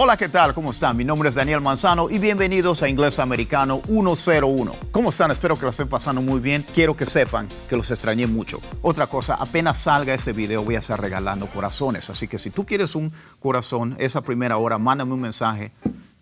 Hola, ¿qué tal? ¿Cómo están? Mi nombre es Daniel Manzano y bienvenidos a Inglés Americano 101. ¿Cómo están? Espero que lo estén pasando muy bien. Quiero que sepan que los extrañé mucho. Otra cosa, apenas salga ese video voy a estar regalando corazones. Así que si tú quieres un corazón, esa primera hora, mándame un mensaje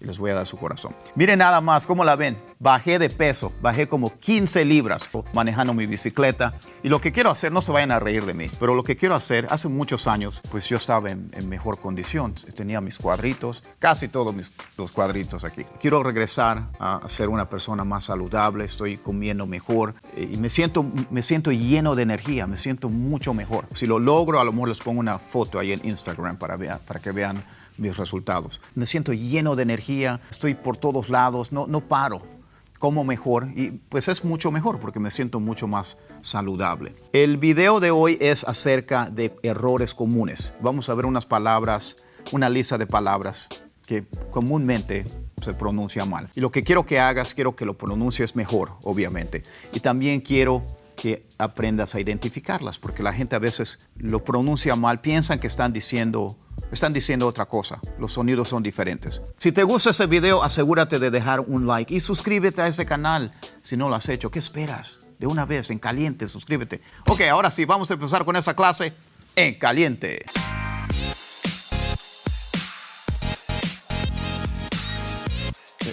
les voy a dar su corazón. Miren nada más, ¿cómo la ven? Bajé de peso, bajé como 15 libras manejando mi bicicleta. Y lo que quiero hacer, no se vayan a reír de mí, pero lo que quiero hacer, hace muchos años, pues yo estaba en, mejor condición. Tenía mis cuadritos, casi todos mis, los cuadritos aquí. Quiero regresar a ser una persona más saludable, estoy comiendo mejor eh, y me siento, me siento lleno de energía, me siento mucho mejor. Si lo logro, a lo mejor les pongo una foto ahí en Instagram para, para que vean mis resultados. Me siento lleno de energía, estoy por todos lados, no, no paro, como mejor y pues es mucho mejor porque me siento mucho más saludable. El video de hoy es acerca de errores comunes. Vamos a ver unas palabras, una lista de palabras que comúnmente se pronuncia mal. Y lo que quiero que hagas, quiero que lo pronuncies mejor, obviamente. Y también quiero que aprendas a identificarlas, porque la gente a veces lo pronuncia mal, piensan que están diciendo están diciendo otra cosa. Los sonidos son diferentes. Si te gusta este video, asegúrate de dejar un like y suscríbete a este canal. Si no lo has hecho, ¿qué esperas? De una vez, en caliente, suscríbete. Ok, ahora sí, vamos a empezar con esa clase en caliente.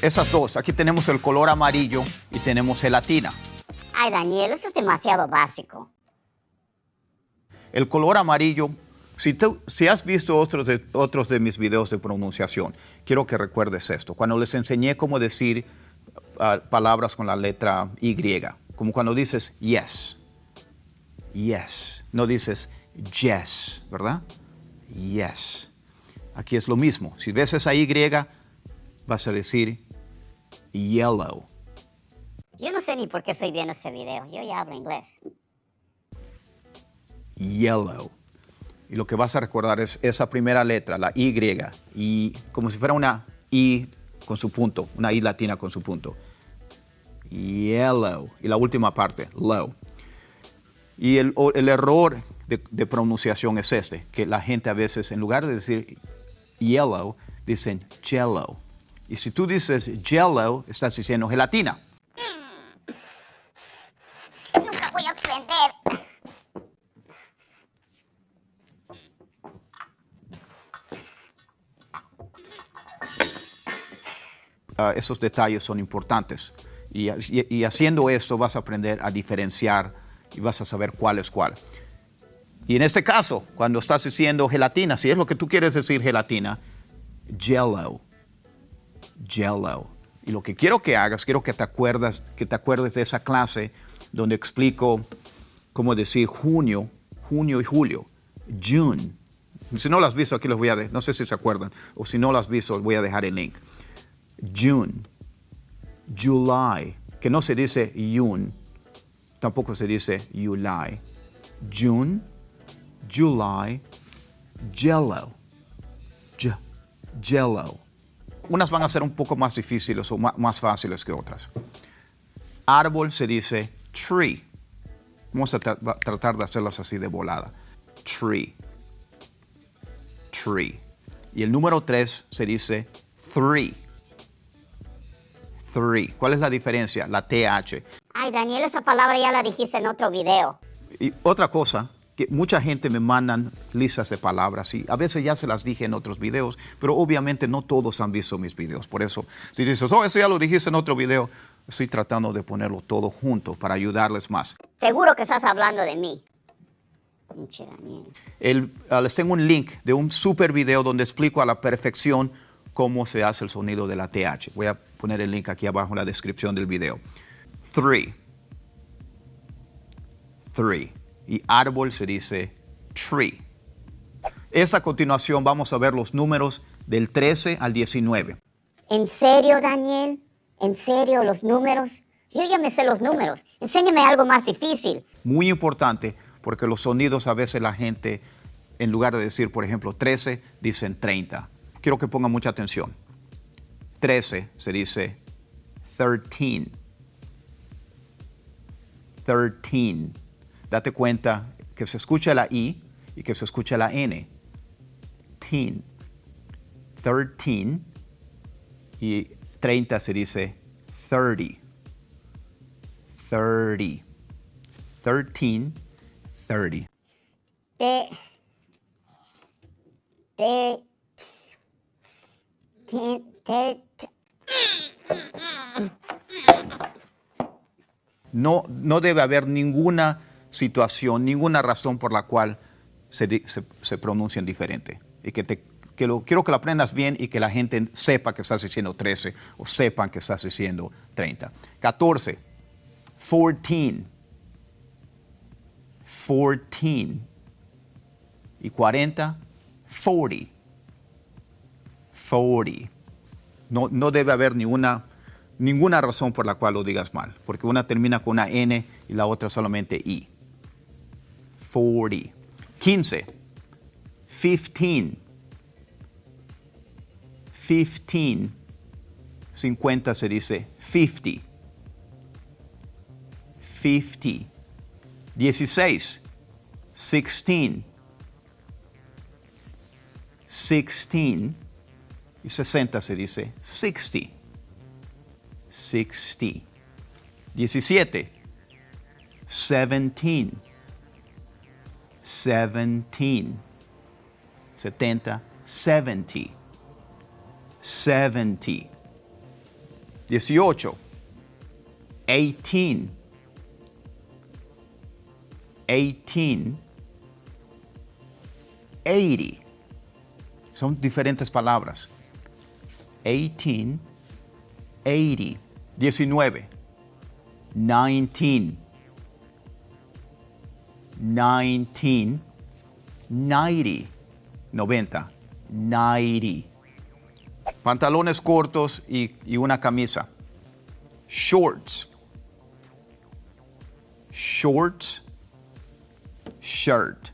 Esas dos, aquí tenemos el color amarillo y tenemos gelatina. Ay, Daniel, eso es demasiado básico. El color amarillo si, si, has visto otros de, otros de mis videos de pronunciación, quiero que recuerdes esto. Cuando les enseñé cómo decir ah, palabras con la letra Y, como cuando dices yes, yes, no dices yes, ¿verdad? Yes. Aquí es lo mismo. Si ves esa Y, vas a decir yellow. Yo no sé ni por qué estoy viendo ese video. Yo ya hablo inglés. Yellow. Y lo que vas a recordar es esa primera letra, la Y, y como si fuera una I con su punto, una I latina con su punto. Yellow. Y la última parte, low. Y el, error de, de, pronunciación es este, que la gente a veces en lugar de decir yellow, dicen jello. Y si tú dices jello, estás diciendo gelatina. Ah, esos detalles son importantes. Y, haciendo esto vas a aprender a diferenciar y vas a saber cuál es cuál. Y en este caso, cuando estás diciendo gelatina, si es lo que tú quieres decir gelatina, jello, jello. Y lo que quiero que hagas, quiero que te acuerdas, que te acuerdes de esa clase donde explico cómo decir junio, junio y julio, June. Si no lo has visto, aquí los voy a, no sé si se acuerdan, o si no lo has visto, voy a dejar el link. June, July, que no se dice June, tampoco se dice July. June, July, Jello, Jello. Unas van a ser un poco más difíciles o más fáciles que otras. Árbol se dice tree. Vamos a tratar de hacerlas así de volada. Tree. Tree. Y el número tres se dice three. ¿Cuál es la diferencia? La TH. Ay, Daniel, esa palabra ya la dijiste en otro video. Y otra cosa, que mucha gente me mandan listas de palabras y a veces ya se las dije en otros videos, pero obviamente no todos han visto mis videos. Por eso, si dices, oh, eso ya lo dijiste en otro video, estoy tratando de ponerlo todo junto para ayudarles más. Seguro que estás hablando de mí. El, uh, les tengo un link de un super video donde explico a la perfección cómo se hace el sonido de la TH. Voy a poner el link aquí abajo en la descripción del video. Three. Three. Y árbol se dice tree. Esta continuación vamos a ver los números del 13 al 19. ¿En serio, Daniel? ¿En serio los números? Yo ya me sé los números. Enséñame algo más difícil. Muy importante porque los sonidos a veces la gente, en lugar de decir, por ejemplo, 13, dicen 30 quiero que pongan mucha atención. 13 se dice 13. 13. Date cuenta que se escucha la I y que se escucha la N. Teen. 13 y 30 se dice 30. 30. 13, 30. Te, te, No, no debe haber ninguna situación, ninguna razón por la cual se, se, se pronuncian diferente. Y que, te, que lo, quiero que lo aprendas bien y que la gente sepa que estás diciendo 13 o sepan que estás diciendo 30. 14. 14. 14. Y 40. 40. 40. No, no debe haber ninguna, ninguna razón por la cual lo digas mal, porque una termina con una N y la otra solamente I. 40. 15. 15. 15. 50 se dice 50. 50. 16. 16. 16. Y 60 se dice 60. 60. 17. 17. 17. 70. 70. 70. 18. 18. 18. 80. Son diferentes palabras. 18, 80, 19, 19, 19, 90, 90, 90. Pantalones cortos y, y una camisa. Shorts. Shorts. Shirt.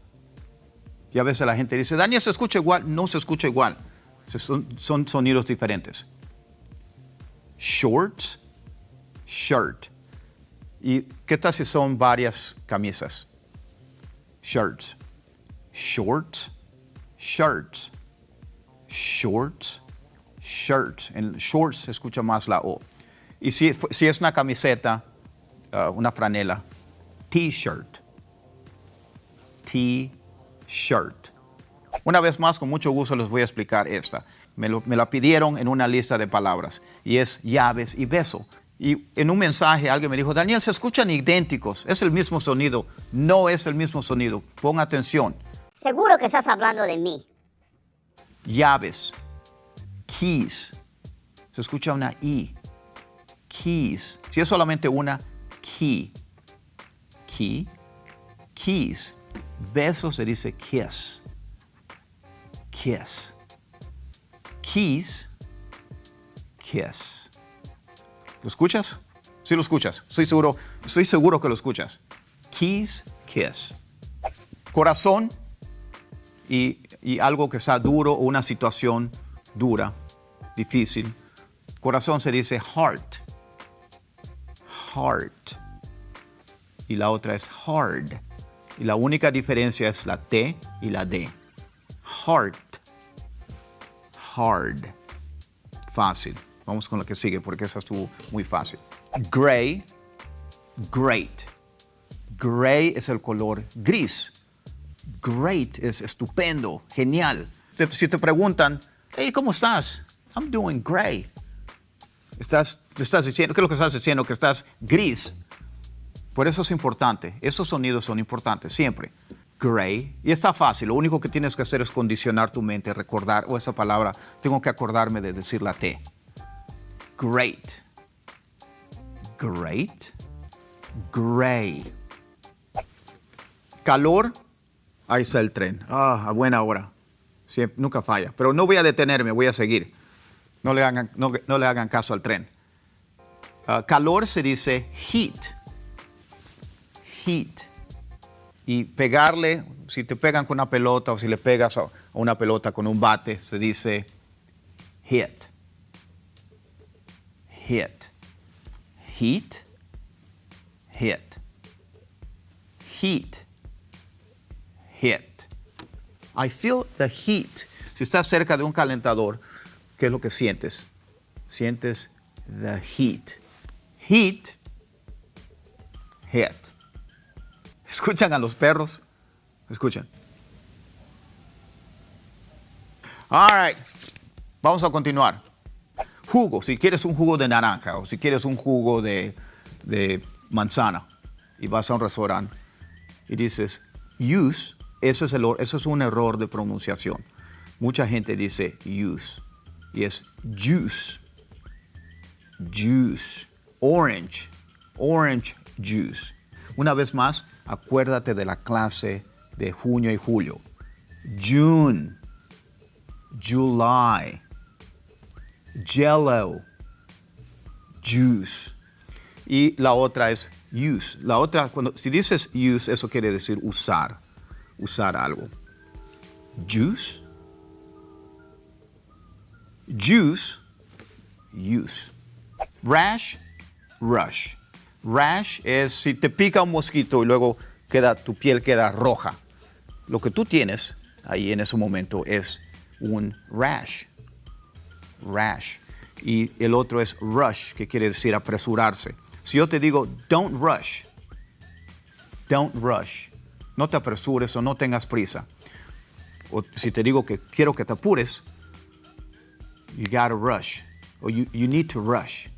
Y a veces la gente dice, Daniel, se escucha igual. No se escucha igual. Son, son sonidos diferentes. Shorts, shirt. ¿Y qué tal si son varias camisas? Shirts. Shorts, shirts. Shorts, shirts. En shorts se escucha más la O. Y si, si es una camiseta, uh, una franela, t-shirt. T-shirt. Una vez más, con mucho gusto les voy a explicar esta. Me, lo- me la pidieron en una lista de palabras y es llaves y beso. Y en un mensaje alguien me dijo, Daniel, se escuchan idénticos, es el mismo sonido. No es el mismo sonido. Pon atención. Seguro que estás hablando de mí. Llaves, keys. Se escucha una I. Keys. Si es solamente una, key. Key, keys. Beso se dice kiss. Kiss. Keys, kiss. ¿Lo escuchas? Sí lo escuchas. Estoy seguro, estoy seguro que lo escuchas. Keys, kiss. Corazón y, y algo que está duro o una situación dura, difícil. Corazón se dice heart. Heart. Y la otra es hard. Y la única diferencia es la T y la D. Heart. Hard. Fácil. Vamos con la que sigue porque esa estuvo muy fácil. Gray. Great. Gray es el color gris. Great es estupendo, genial. Si te preguntan, hey, ¿cómo estás? I'm doing great. Estás, estás diciendo, ¿qué es lo que estás diciendo? Que estás gris. Por eso es importante. Esos sonidos son importantes, siempre. Gray. Y está fácil. Lo único que tienes que hacer es condicionar tu mente, recordar, o esa palabra, tengo que acordarme de decir la T. Great. Great. Gray. Calor. Ahí está el tren. Ah, a buena hora. Siem- nunca falla. Pero no voy a detenerme, voy a seguir. No le hagan, no le hagan caso al tren. Ah, calor se dice heat. Heat. Y pegarle, si te pegan con una pelota o si le pegas a una pelota con un bate, se dice hit. Hit. Heat. Hit. Heat. Hit. I feel the heat. Si estás cerca de un calentador, ¿qué es lo que sientes? Sientes the heat. Heat, head. ¿Escuchan a los perros? Escuchan. All right. Vamos a continuar. Jugo, si quieres un jugo de naranja o si quieres un jugo de, de manzana y vas a un restaurante y dices use, eso es, el, eso es un error de pronunciación. Mucha gente dice use y es juice. Juice. Orange. Orange juice. Una vez más, acuérdate de la clase de junio y julio. June. July. Jello. Juice. Y la otra es use. La otra, cuando, si dices use, eso quiere decir usar. Usar algo. Juice Juice, use. Rash, rush. Rash es si te pica un mosquito y luego queda, tu piel queda roja. Lo que tú tienes ahí en ese momento es un rash. Rash. Y el otro es rush, que quiere decir apresurarse. Si yo te digo, don't rush, don't rush, no te apresures o no tengas prisa. O si te digo que quiero que te apures, you gotta rush. Or you, you need to rush.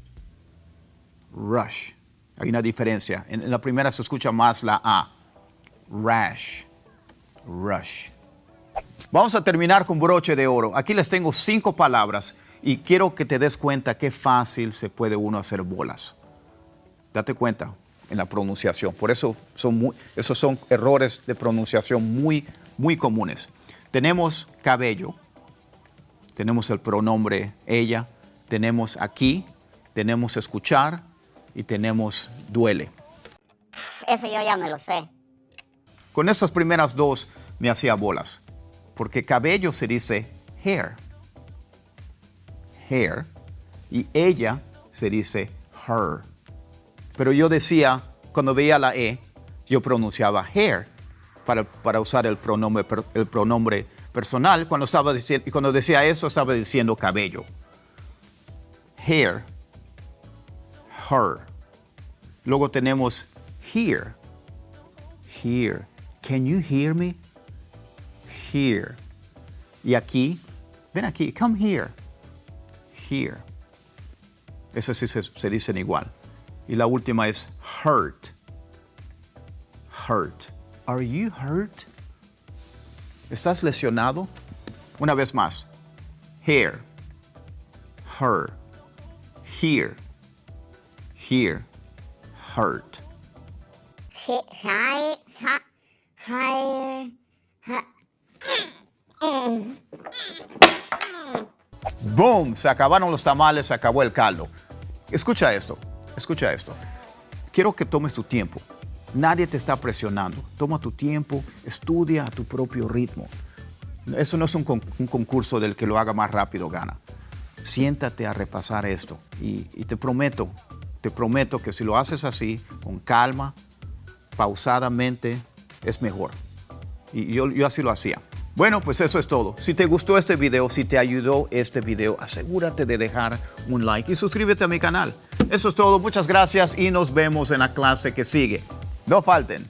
Rush. Hay una diferencia. En, la primera se escucha más la A. Rash. Rush. Vamos a terminar con broche de oro. Aquí les tengo cinco palabras y quiero que te des cuenta qué fácil se puede uno hacer bolas. Date cuenta en la pronunciación. Por eso son muy- esos son errores de pronunciación muy, muy comunes. Tenemos cabello, tenemos el pronombre ella, tenemos aquí, tenemos escuchar y tenemos duele. Ese yo ya me lo sé. Con estas primeras dos me hacía bolas, porque cabello se dice hair, hair, y ella se dice her. Pero yo decía, cuando veía la E, yo pronunciaba hair para, para usar el pronombre, el pronombre personal. Cuando, estaba diciendo, y cuando decía eso, estaba diciendo cabello. Hair, her. Luego tenemos here, here. Can you hear me? Here. Y aquí, ven aquí, come here. Here. Esas sí se, dicen igual. Y la última es hurt. Hurt. Are you hurt? ¿Estás lesionado? Una vez más. Here. Her. Here. Here. Hurt. Hi, hi, hi, hi, hi. ¡Boom! Se acabaron los tamales, se acabó el caldo. Escucha esto, escucha esto. Quiero que tomes tu tiempo. Nadie te está presionando. Toma tu tiempo, estudia a tu propio ritmo. Eso no es un, con- un concurso del que lo haga más rápido gana. Siéntate a repasar esto y, y te prometo, te prometo que si lo haces así, con calma, pausadamente, es mejor. Y yo, así lo hacía. Bueno, pues eso es todo. Si te gustó este video, si te ayudó este video, asegúrate de dejar un like y suscríbete a mi canal. Eso es todo. Muchas gracias y nos vemos en la clase que sigue. No falten.